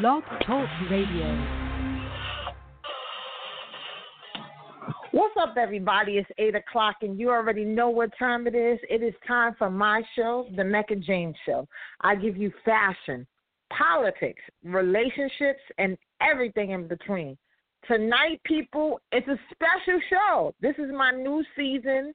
Blog Talk Radio. What's up, everybody? It's 8 o'clock, and you already know what time it is. It is time for my show, The Mecca James Show. I give you fashion, politics, relationships, and everything in between. Tonight, people, it's a special show. This is my new season.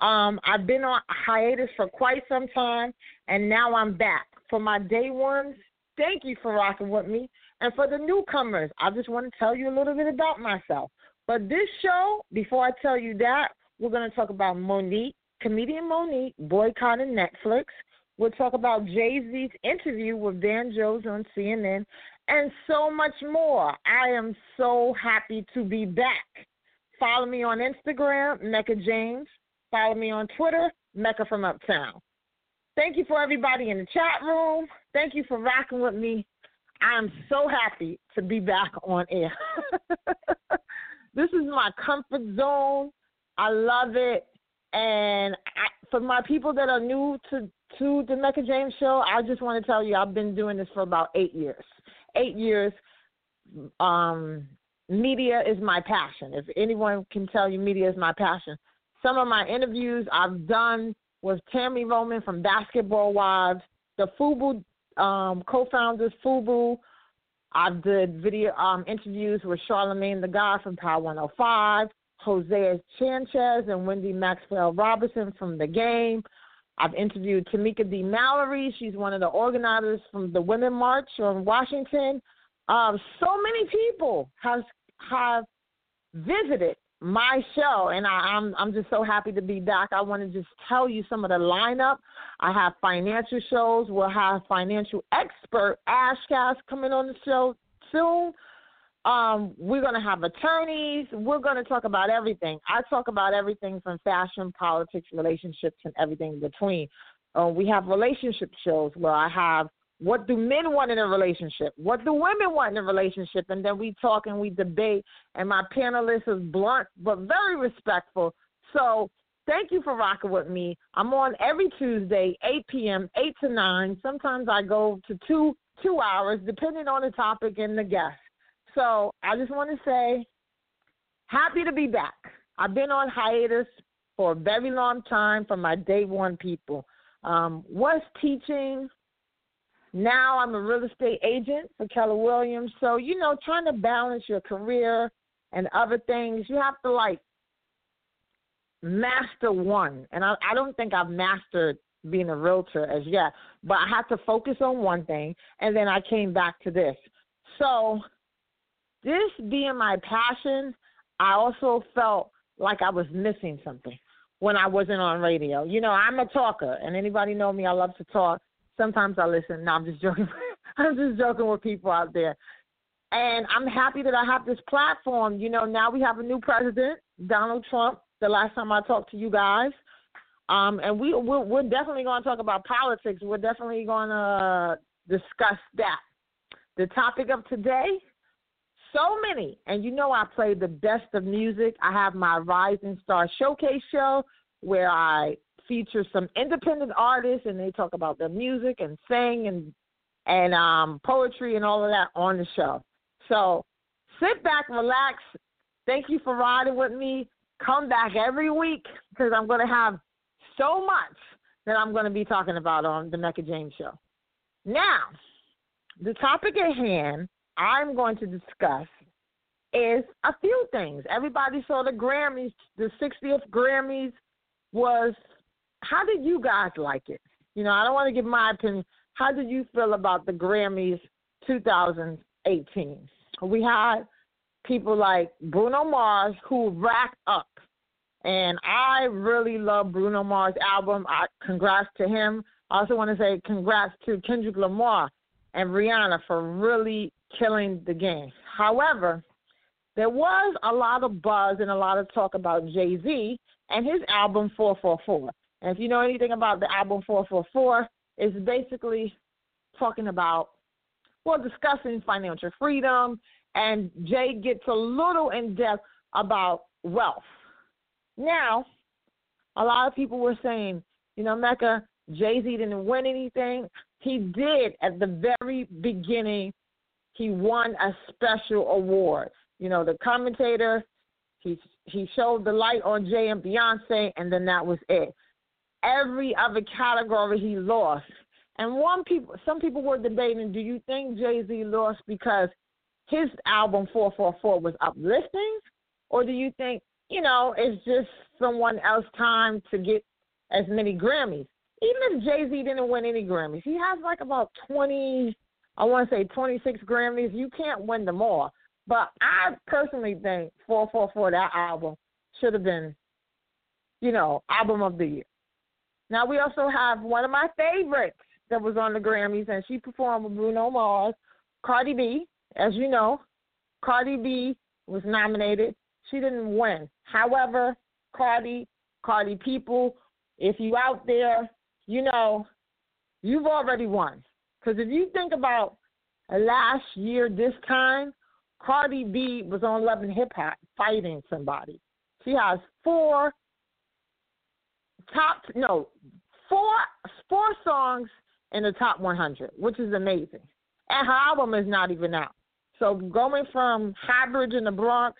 Um, I've been on hiatus for quite some time, and now I'm back. For my day ones, thank you for rocking with me. And for the newcomers, I just want to tell you a little bit about myself. But this show, before I tell you that, we're going to talk about Mo'Nique, comedian Mo'Nique, boycotting Netflix. We'll talk about Jay Z's interview with Van Jones on CNN, and so much more. I am so happy to be back. Follow me on Instagram, Mecca James. Follow me on Twitter, Mecca from Uptown. Thank you for everybody in the chat room. Thank you for rocking with me. I'm so happy to be back on air. this is my comfort zone. I love it. And I, for my people that are new to, to the Mecca James show, I just want to tell you I've been doing this for about eight years. Eight years. Um, media is my passion. If anyone can tell you media is my passion. Some of my interviews I've done was Tami Roman from Basketball Wives, the FUBU um, co-founders FUBU. I did video um, interviews with Charlemagne the God from Power 105, Hosea Chanchez and Wendy Maxwell Robertson from The Game. I've interviewed Tamika D. Mallory. She's one of the organizers from the Women March from Washington. Um, so many people have have visited my show, and I, am I'm, I'm just so happy to be back. I want to just tell you some of the lineup. I have financial shows. We'll have financial expert Ashcast coming on the show soon. Um, we're going to have attorneys. We're going to talk about everything. I talk about everything from fashion, politics, relationships, and everything in between. Uh, we have relationship shows where I have what do men want in a relationship? What do women want in a relationship? And then we talk and we debate. And my panelist is blunt but very respectful. So thank you for rocking with me. I'm on every Tuesday, 8 p.m., 8 to 9. Sometimes I go to two two hours, depending on the topic and the guest. So I just want to say, happy to be back. I've been on hiatus for a very long time from my day one people. Um, was teaching now I'm a real estate agent for Keller Williams. So, you know, trying to balance your career and other things, you have to like master one. And I, I don't think I've mastered being a realtor as yet, but I had to focus on one thing and then I came back to this. So, this being my passion, I also felt like I was missing something when I wasn't on radio. You know, I'm a talker, and anybody know me, I love to talk. Sometimes I listen. No, I'm just joking. I'm just joking with people out there. And I'm happy that I have this platform. You know, now we have a new president, Donald Trump. The last time I talked to you guys, um, and we we're, we're definitely going to talk about politics. We're definitely going to discuss that. The topic of today, so many, and you know I play the best of music. I have my Rising Star Showcase show where I feature some independent artists and they talk about their music and sing and and um, poetry and all of that on the show. So sit back, relax. Thank you for riding with me. Come back every week because I'm going to have so much that I'm going to be talking about on the Mecca James Show. Now, the topic at hand I'm going to discuss is a few things. Everybody saw the Grammys, the 60th Grammys was how did you guys like it? You know, I don't want to give my opinion. How did you feel about the Grammys 2018? We had people like Bruno Mars who racked up. And I really love Bruno Mars' album. I, congrats to him. I also want to say congrats to Kendrick Lamar and Rihanna for really killing the game. However, there was a lot of buzz and a lot of talk about Jay Z and his album 444. And if you know anything about the album 444, it's basically talking about, well, discussing financial freedom. And Jay gets a little in depth about wealth. Now, a lot of people were saying, you know, Mecca, Jay Z didn't win anything. He did at the very beginning. he won a special award. You know, the commentator he he showed the light on Jay and Beyonce, and then that was it. Every other category he lost. And one people, some people were debating: Do you think Jay Z lost because his album 444 was uplifting, or do you think you know it's just someone else's time to get as many Grammys? Even if Jay Z didn't win any Grammys, he has like about 20, I want to say 26 Grammys. You can't win them all. But I personally think 444, that album, should have been, you know, album of the year. Now we also have one of my favorites that was on the Grammys, and she performed with Bruno Mars, Cardi B. As you know, Cardi B was nominated. She didn't win. However, Cardi, Cardi people, if you out there, you know, you've already won. Because if you think about last year this time, Cardi B was on Love and Hip Hop fighting somebody. She has four top no four four songs in the top 100, which is amazing. And her album is not even out. So going from Highbridge in the Bronx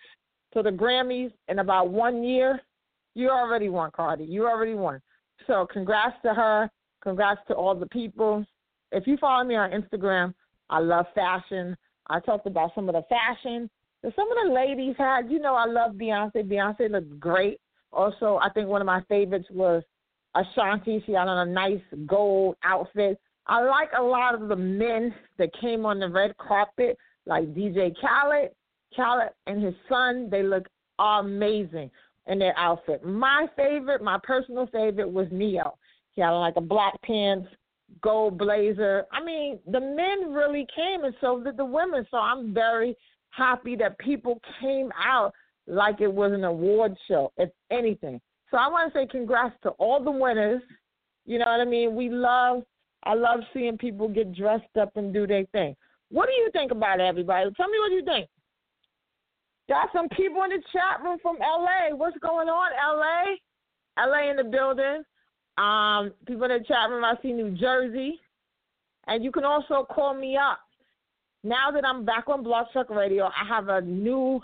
to the Grammys in about one year, you already won, Cardi. You already won. So congrats to her. Congrats to all the people. If you follow me on Instagram, I love fashion. I talked about some of the fashion that some of the ladies had. You know, I love Beyonce. Beyonce looked great. Also, I think one of my favorites was Ashanti. She had on a nice gold outfit. I like a lot of the men that came on the red carpet, like DJ Khaled. Khaled and his son, they look amazing in their outfit. My favorite, my personal favorite, was Ne-Yo. He had like a black pants, gold blazer. I mean, the men really came, and so did the women. So I'm very happy that people came out like it was an award show, if anything. So I want to say congrats to all the winners. You know what I mean? We love, I love seeing people get dressed up and do their thing. What do you think about it, everybody? Tell me what you think. Got some people in the chat room from LA. What's going on, LA? LA in the building. Um, people in the chat room, I see New Jersey. And you can also call me up. Now that I'm back on Blog Talk Radio, I have a new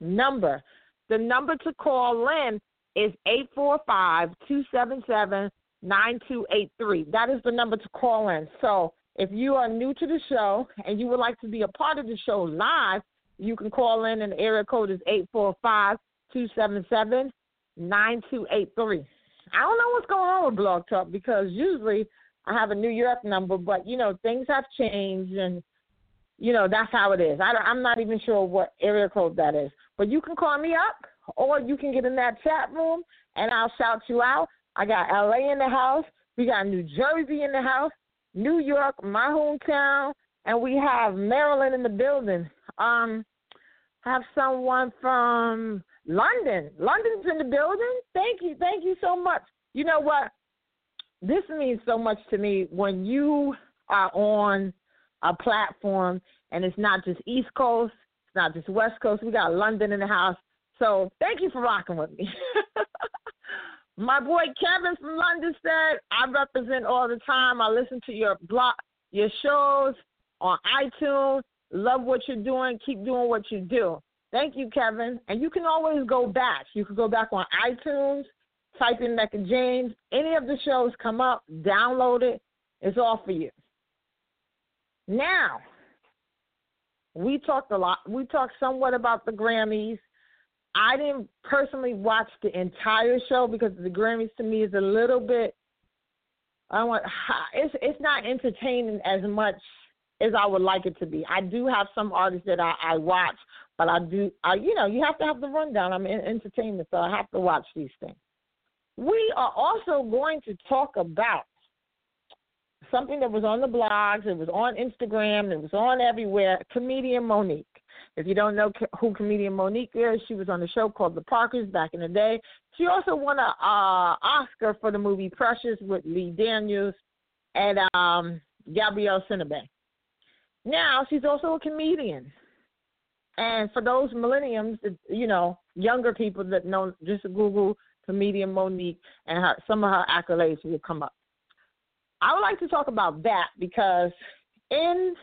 number. The number to call in is 845 277 9283. That is the number to call in. So if you are new to the show and you would like to be a part of the show live, you can call in and the area code is 845 277 9283. I don't know what's going on with Blog Talk because usually I have a New York number, but you know things have changed, and you know that's how it is. I I'm not even sure what area code that is, but you can call me up, or you can get in that chat room, and I'll shout you out. I got LA in the house, we got New Jersey in the house, New York, my hometown, and we have Maryland in the building. Um, have someone from London. London's in the building. Thank you. Thank you so much. You know what? This means so much to me when you are on a platform and it's not just East Coast, not just West Coast. We got London in the house. So thank you for rocking with me. My boy Kevin from London said, I represent all the time. I listen to your blog, your shows on iTunes. Love what you're doing. Keep doing what you do. Thank you, Kevin. And you can always go back. You can go back on iTunes, type in Mecca James. Any of the shows come up, download it. It's all for you. Now, we talked a lot. We talked somewhat about the Grammys. I didn't personally watch the entire show because the Grammys to me is a little bit. I want. It's it's not entertaining as much as I would like it to be. I do have some artists that I, I watch, but I do, I you know, you have to have the rundown. I'm in entertainment, so I have to watch these things. We are also going to talk about something that was on the blogs, it was on Instagram, it was on everywhere. Comedian Mo'Nique. If you don't know who comedian Mo'Nique is, she was on a show called The Parkers back in the day. She also won an uh, Oscar for the movie Precious with Lee Daniels and um, Gabrielle Sidibe. Now she's also a comedian. And for those millenniums, you know, younger people that know, just Google comedian Mo'Nique, and her, some of her accolades will come up. I would like to talk about that because in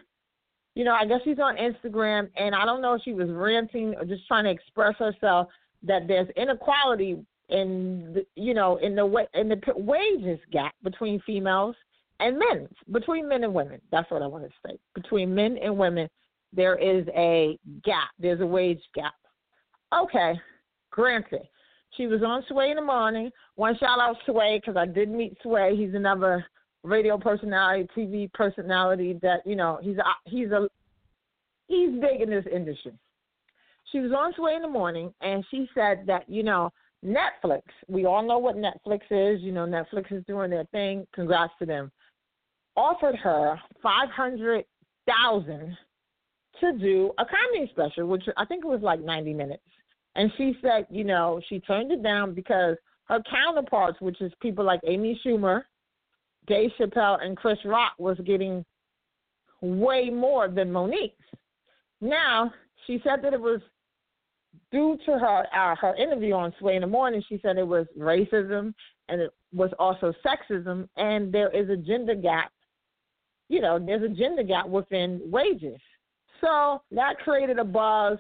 you know, I guess she's on Instagram, and I don't know if she was ranting or just trying to express herself that there's inequality in the, you know in the way in the wages gap between females and men, between men and women. That's what I want to say. Between men and women, there is a gap. There's a wage gap. Okay, granted. She was on Sway in the morning. One shout out Sway because I did meet Sway. He's another radio personality, TV personality that you know he's a, he's a he's big in this industry. She was on Sway in the morning and she said that you know Netflix. We all know what Netflix is. You know Netflix is doing their thing. Congrats to them. Offered her five hundred thousand to do a comedy special, which I think it was like ninety minutes. And she said, you know, she turned it down because her counterparts, which is people like Amy Schumer, Dave Chappelle, and Chris Rock, was getting way more than Monique. Now, she said that it was due to her uh, her interview on Sway in the Morning. She said it was racism and it was also sexism, and there is a gender gap. You know, there's a gender gap within wages. So that created a buzz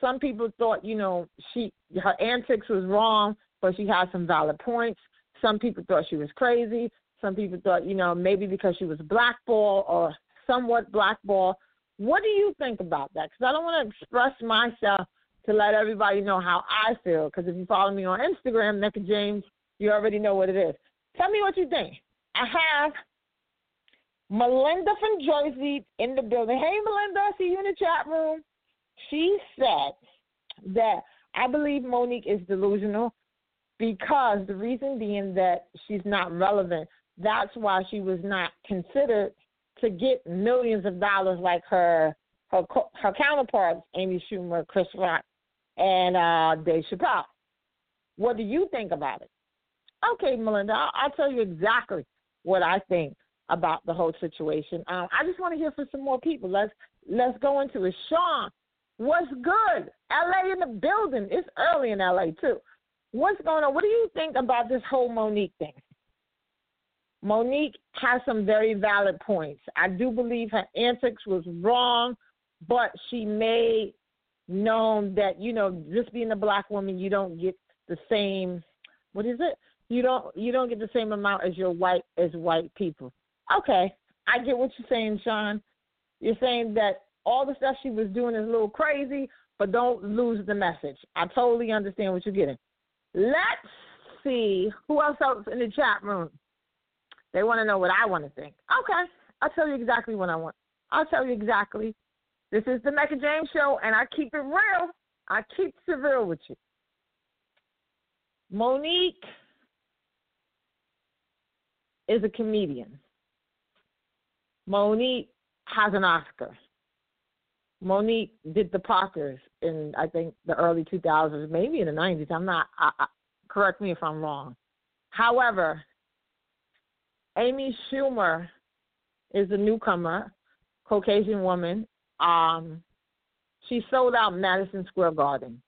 some people thought, you know, she her antics was wrong, but she had some valid points. Some people thought she was crazy. Some people thought, you know, maybe because she was blackball or somewhat blackball. What do you think about that? Because I don't want to express myself to let everybody know how I feel. Because if you follow me on Instagram, Mecca James, you already know what it is. Tell me what you think. I have Melinda from Jersey in the building. Hey, Melinda, I see you in the chat room. She said that I believe Monique is delusional because the reason being that she's not relevant. That's why she was not considered to get millions of dollars like her her her counterparts, Amy Schumer, Chris Rock, and uh, Dave Chappelle. What do you think about it? Okay, Melinda, I'll, I'll tell you exactly what I think about the whole situation. Um, I just want to hear from some more people. Let's let's go into it. Sean, What's good? LA in the building. It's early in LA too. What's going on? What do you think about this whole Monique thing? Monique has some very valid points. I do believe her antics was wrong, but she made known that you know just being a black woman, you don't get the same. What is it? You don't you don't get the same amount as your white as white people. Okay, I get what you're saying, Sean. You're saying that all the stuff she was doing is a little crazy, but don't lose the message. I totally understand what you're getting. Let's see who else else in the chat room. They want to know what I want to think. Okay, I'll tell you exactly what I want. I'll tell you exactly. This is the Mecca James Show, and I keep it real. I keep it real with you. Monique is a comedian. Monique has an Oscar. Monique did the Parkers in I think the early 2000s, maybe in the 90s. I'm not. I, I, correct me if I'm wrong. However, Amy Schumer is a newcomer, Caucasian woman. Um, she sold out Madison Square Garden,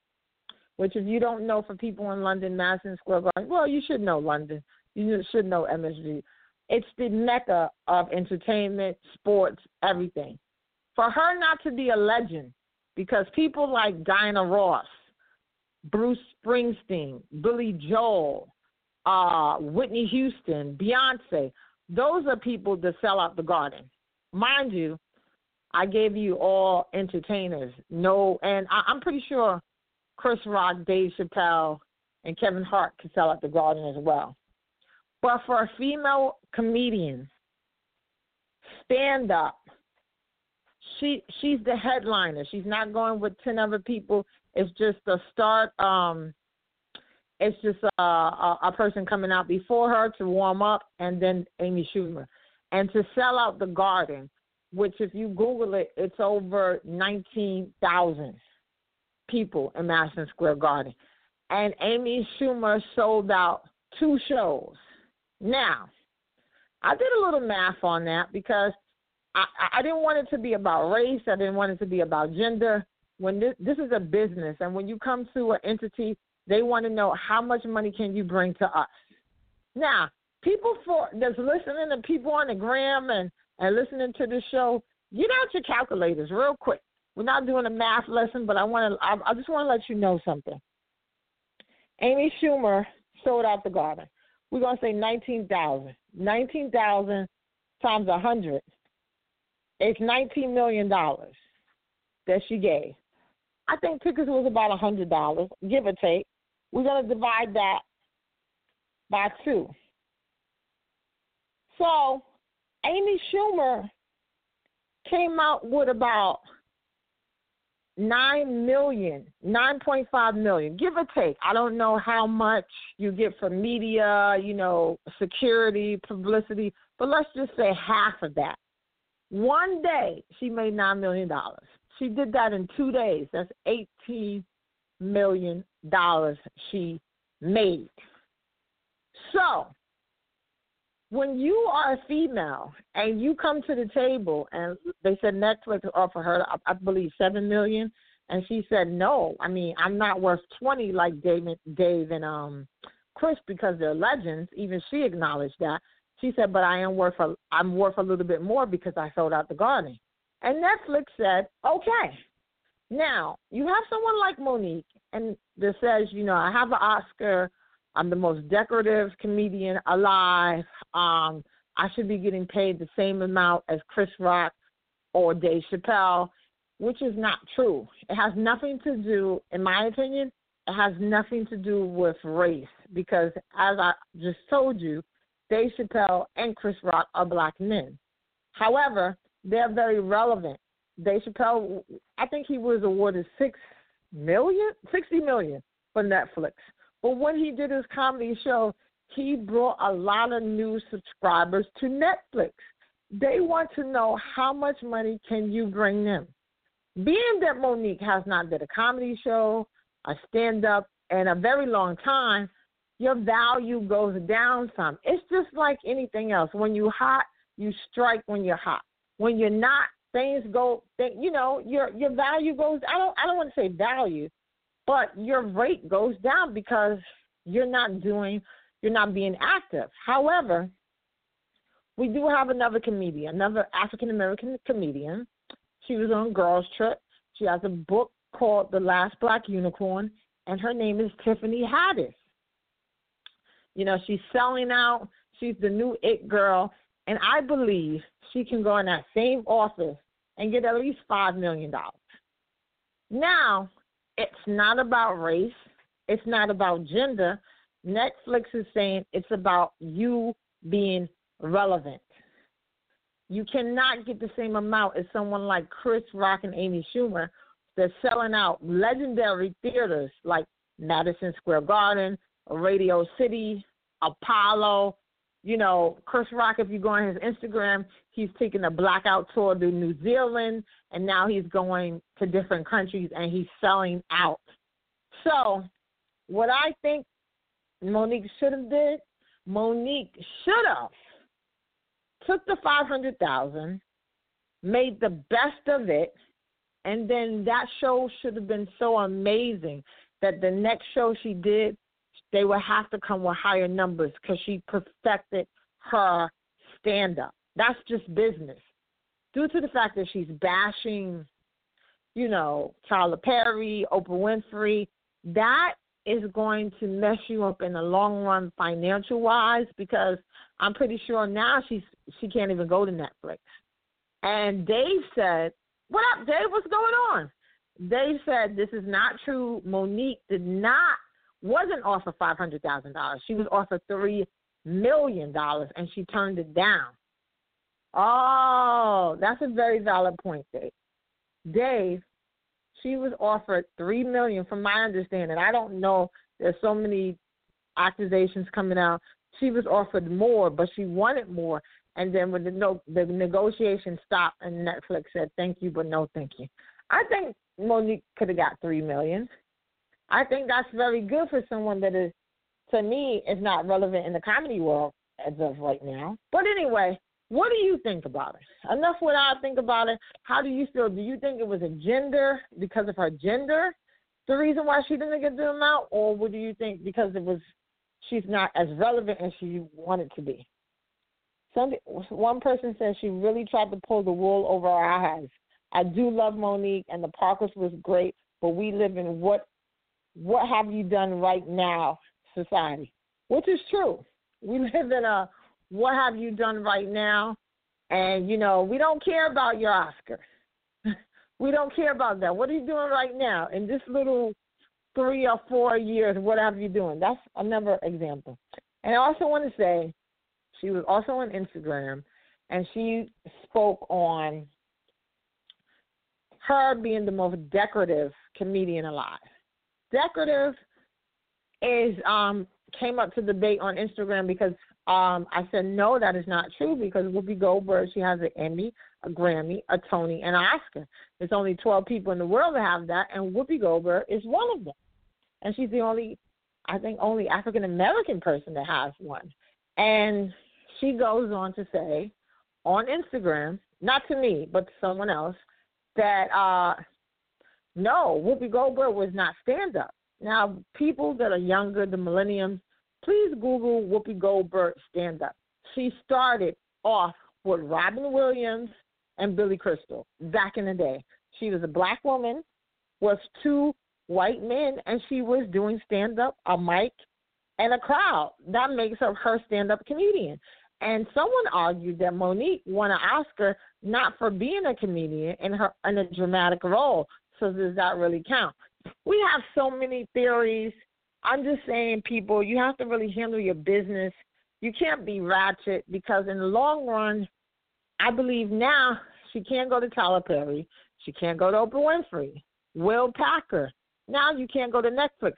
which if you don't know, for people in London, Madison Square Garden, well, you should know London. You should know MSG. It's the mecca of entertainment, sports, everything for her not to be a legend because people like Diana Ross, Bruce Springsteen, Billy Joel, uh, Whitney Houston, Beyonce, those are people that sell out the garden. Mind you, I gave you all entertainers. No, and I, I'm pretty sure Chris Rock, Dave Chappelle, and Kevin Hart could sell out the garden as well. But for a female comedian, stand up, she she's the headliner. She's not going with ten other people. It's just a start. Um, it's just a, a, a person coming out before her to warm up, and then Amy Schumer, and to sell out the garden, which if you Google it, it's over nineteen thousand people in Madison Square Garden, and Amy Schumer sold out two shows. Now, I did a little math on that because I, I didn't want it to be about race. I didn't want it to be about gender. When this, this is a business, and when you come to an entity, they want to know how much money can you bring to us. Now, people for that's listening to people on the gram and and listening to the show, get out your calculators real quick. We're not doing a math lesson, but I want to. I, I just want to let you know something. Amy Schumer sold out the garden. We're gonna say nineteen thousand. Nineteen thousand times a hundred. It's nineteen million dollars that she gave. I think tickets was about a hundred dollars, give or take. We're gonna divide that by two. So Amy Schumer came out with about nine million, nine point five million, give or take. I don't know how much you get from media, you know, security, publicity, but let's just say half of that. One day she made nine million dollars. She did that in two days. That's eighteen million dollars she made. So when you are a female and you come to the table and they said Netflix offered her, I believe, seven million, and she said no. I mean, I'm not worth twenty like Dave, Dave and um Chris because they're legends. Even she acknowledged that. She said, but I am worth a, I'm worth a little bit more because I sold out the garden. And Netflix said, okay. Now you have someone like Mo'Nique, and that says, you know, I have an Oscar. I'm the most decorative comedian alive. Um, I should be getting paid the same amount as Chris Rock or Dave Chappelle, which is not true. It has nothing to do, in my opinion, it has nothing to do with race because, as I just told you, Dave Chappelle and Chris Rock are black men. However, they're very relevant. Dave Chappelle, I think he was awarded six million, sixty million for Netflix. But when he did his comedy show, he brought a lot of new subscribers to Netflix. They want to know how much money can you bring them. Being that Mo'Nique has not did a comedy show, a stand up in a very long time, your value goes down some. It's just like anything else. When you're hot, you strike when you're hot. When you're not, things go. You know, your your value goes. I don't. I don't want to say value, but your rate goes down because you're not doing you're not being active. However, we do have another comedian, another African American comedian. She was on Girls Trip. She has a book called The Last Black Unicorn, and her name is Tiffany Haddish. You know, she's selling out. She's the new it girl, and I believe she can go in that same office and get at least five million dollars. Now, it's not about race. It's not about gender. Netflix is saying it's about you being relevant. You cannot get the same amount as someone like Chris Rock and Amy Schumer. They're selling out legendary theaters like Madison Square Garden, Radio City, Apollo. You know, Chris Rock, if you go on his Instagram, he's taking a blackout tour to New Zealand, and now he's going to different countries and he's selling out. So, what I think Mo'Nique should have did, Mo'Nique should have took the five hundred thousand, made the best of it, and then that show should have been so amazing that the next show she did, they would have to come with higher numbers because she perfected her stand up. That's just business. Due to the fact that she's bashing, you know, Tyler Perry, Oprah Winfrey, that is going to mess you up in the long run financial wise because I'm pretty sure now she's she can't even go to Netflix. And Dave said, What up, Dave? What's going on? Dave said this is not true. Mo'Nique did not wasn't offered five hundred thousand dollars. She was offered three million dollars and she turned it down. Oh, that's a very valid point, Dave. Dave she was offered three million, from my understanding. I don't know. There's so many accusations coming out. She was offered more, but she wanted more. And then when the no, the negotiation stopped, and Netflix said, "Thank you, but no, thank you." I think Mo'Nique could have got three million. I think that's very good for someone that is, to me, is not relevant in the comedy world as of right now. But anyway, what do you think about it? Enough what I think about it. How do you feel? Do you think it was a gender because of her gender, the reason why she didn't get the amount, or what do you think because it was she's not as relevant as she wanted to be? Some one person said she really tried to pull the wool over our eyes. I do love Monique, and the Parkers was great, but we live in what what have you done right now society, which is true. We live in a what have you done right now, and you know we don't care about your Oscar. we don't care about that. What are you doing right now in this little three or four years? What have you doing? That's another example. And I also want to say, she was also on Instagram, and she spoke on her being the most decorative comedian alive. Decorative is um came up to debate on Instagram because um I said no, that is not true because Whoopi Goldberg she has an Emmy, a Grammy, a Tony, and an Oscar. There's only 12 people in the world that have that, and Whoopi Goldberg is one of them, and she's the only, I think, only African American person that has one. And she goes on to say on Instagram, not to me, but to someone else, that uh no, Whoopi Goldberg was not stand up. Now, people that are younger, the millenniums, please Google Whoopi Goldberg stand up. She started off with Robin Williams and Billy Crystal back in the day. She was a black woman, was two white men, and she was doing stand up, a mic, and a crowd. That makes her her stand up comedian. And someone argued that Monique won an Oscar not for being a comedian in her in a dramatic role. So does that really count? We have so many theories. I'm just saying, people, you have to really handle your business. You can't be ratchet because in the long run, I believe now she can't go to Tyler Perry. She can't go to Oprah Winfrey, Will Packer. Now you can't go to Netflix.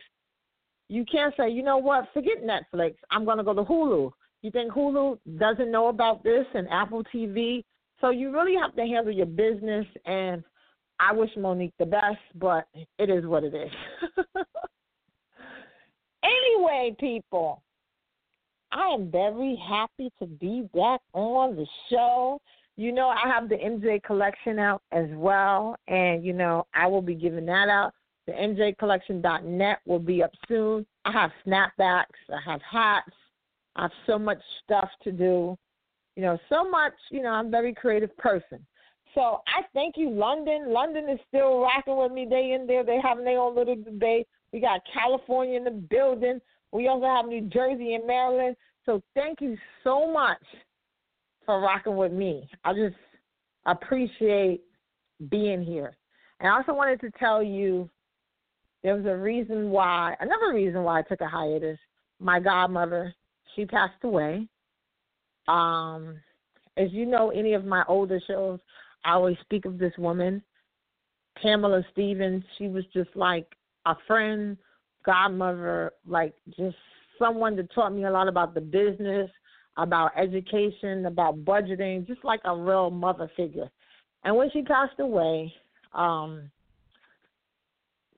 You can't say, you know what, forget Netflix. I'm going to go to Hulu. You think Hulu doesn't know about this and Apple TV? So you really have to handle your business. And I wish Monique the best, but it is what it is. anyway, people, I am very happy to be back on the show. You know, I have the MJ collection out as well, and you know, I will be giving that out. The MJCollection.net will be up soon. I have snapbacks, I have hats, I have so much stuff to do. You know, so much, you know, I'm a very creative person. So I thank you, London. London is still rocking with me. They in there. They having their own little debate. We got California in the building. We also have New Jersey and Maryland. So thank you so much for rocking with me. I just appreciate being here. And I also wanted to tell you there was a reason why, another reason why I took a hiatus. My godmother, she passed away. Um, as you know, any of my older shows, I always speak of this woman, Pamela Stevens. She was just like a friend, godmother, like just someone that taught me a lot about the business, about education, about budgeting, just like a real mother figure. And when she passed away, um,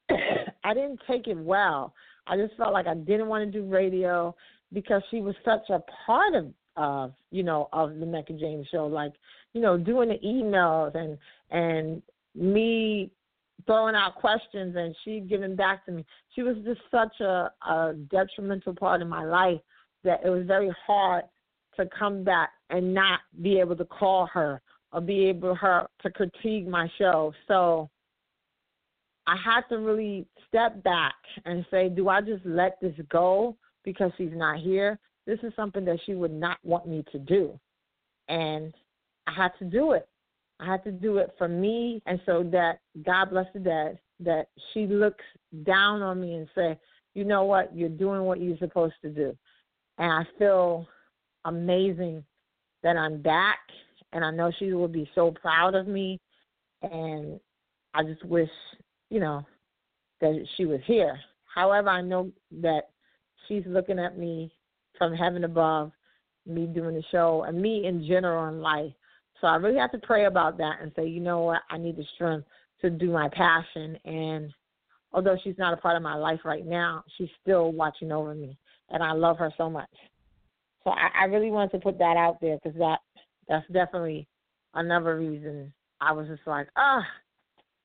I didn't take it well. I just felt like I didn't want to do radio because she was such a part of uh, you know, of the Mecca James show, like, you know, doing the emails and and me throwing out questions and she giving back to me. She was just such a, a detrimental part of my life that it was very hard to come back and not be able to call her or be able her to critique my show. So I had to really step back and say, do I just let this go because she's not here? This is something that she would not want me to do. And I had to do it. I had to do it for me and so that God bless the dead, that she looks down on me and say, you know what, you're doing what you're supposed to do. And I feel amazing that I'm back and I know she will be so proud of me and I just wish, you know, that she was here. However, I know that she's looking at me from heaven above, me doing the show, and me in general in life. So I really have to pray about that and say, you know what, I need the strength to do my passion. And although she's not a part of my life right now, she's still watching over me, and I love her so much. So I, I really wanted to put that out there because that that's definitely another reason I was just like, ah,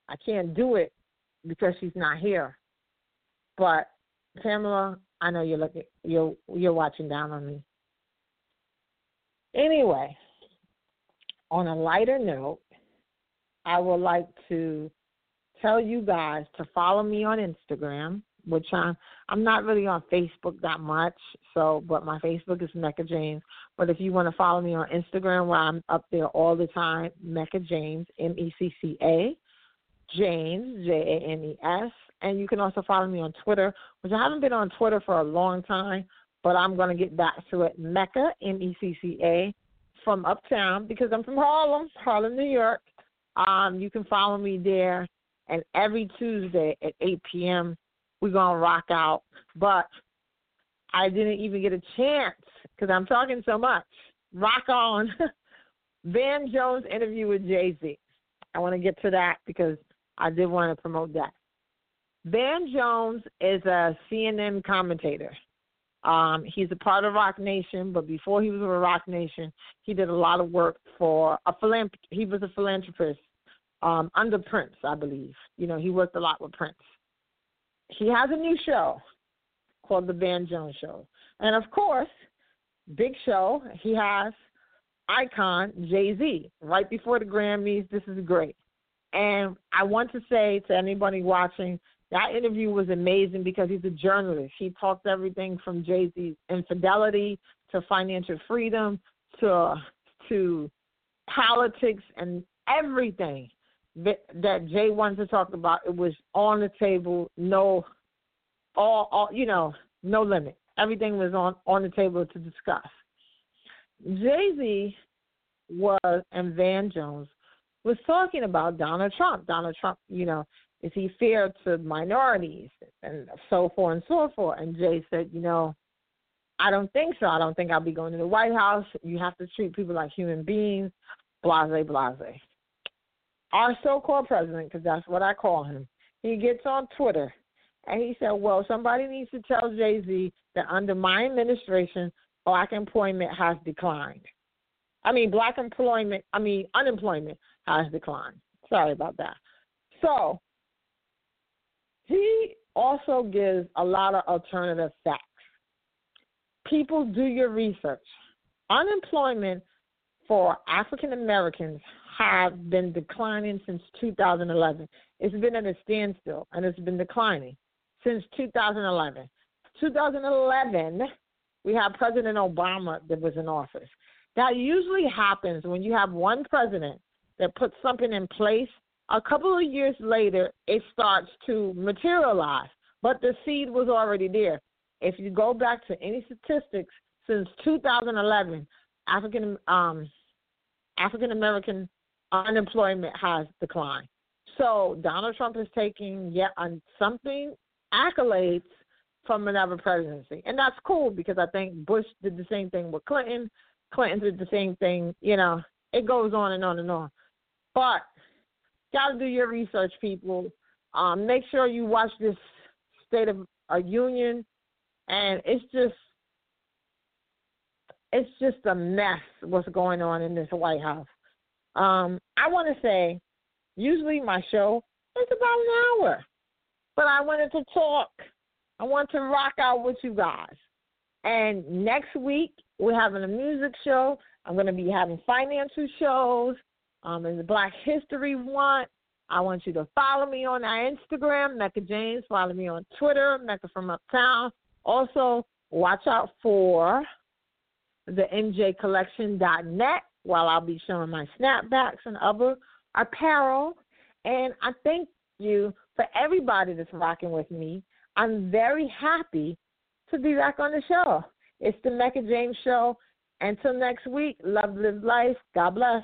I can't do it because she's not here. But Pamela, I know you're looking, you're you're watching down on me. Anyway, on a lighter note, I would like to tell you guys to follow me on Instagram, which I'm I'm not really on Facebook that much, so but my Facebook is Mecca James. But if you want to follow me on Instagram, where I'm up there all the time, Mecca James, M E C C A, James J A N E S, and you can also follow me on Twitter, which I haven't been on Twitter for a long time, but I'm gonna get back to it. Mecca M E C C A from Uptown because I'm from Harlem, Harlem, New York. Um, you can follow me there, and every Tuesday at 8 p.m. we're gonna rock out. But I didn't even get a chance because I'm talking so much. Rock on. Van Jones interview with Jay Z. I want to get to that because I did want to promote that. Van Jones is a CNN commentator. Um, he's a part of Roc Nation, but before he was with Roc Nation, he did a lot of work for a philanthrop. He was a philanthropist um, under Prince, I believe. You know, he worked a lot with Prince. He has a new show called The Van Jones Show, and of course, big show. He has icon Jay Z right before the Grammys. This is great, and I want to say to anybody watching that interview was amazing because he's a journalist. He talks everything from Jay Z's infidelity to financial freedom to to politics and everything that, that Jay wanted to talk about. It was on the table, no, all, all you know, no limit. Everything was on on the table to discuss. Jay Z was and Van Jones was talking about Donald Trump. Donald Trump, you know, is he fair to minorities and so forth and so forth? And Jay said, you know, I don't think so. I don't think I'll be going to the White House. You have to treat people like human beings, blase, blase. Our so called president, because that's what I call him, he gets on Twitter and he said, well, somebody needs to tell Jay Z that under my administration, black employment has declined. I mean, black employment, I mean, unemployment has declined. Sorry about that. So he also gives a lot of alternative facts. People do your research. Unemployment for African Americans have been declining since 2011. It's been at a standstill and it's been declining since 2011. 2011, we had President Obama that was in office. That usually happens when you have one president that puts something in place a couple of years later, it starts to materialize, but the seed was already there. If you go back to any statistics since 2011, African um, African American unemployment has declined. So Donald Trump is taking yet on something accolades from another presidency, and that's cool because I think Bush did the same thing with Clinton. Clinton did the same thing. You know, it goes on and on and on. But got to do your research, people. Um, make sure you watch this State of a Union, and it's just it's just a mess what's going on in this White House. Um, I want to say, usually my show is about an hour, but I wanted to talk. I want to rock out with you guys. And next week we're having a music show. I'm going to be having financial shows um, in the Black History one. I want you to follow me on our Instagram, Mecca James. Follow me on Twitter, Mecca from Uptown. Also, watch out for the MJCollection.net while I'll be showing my snapbacks and other apparel. And I thank you for everybody that's rocking with me. I'm very happy to be back on the show. It's the Mecca James Show. Until next week, love, live life. God bless.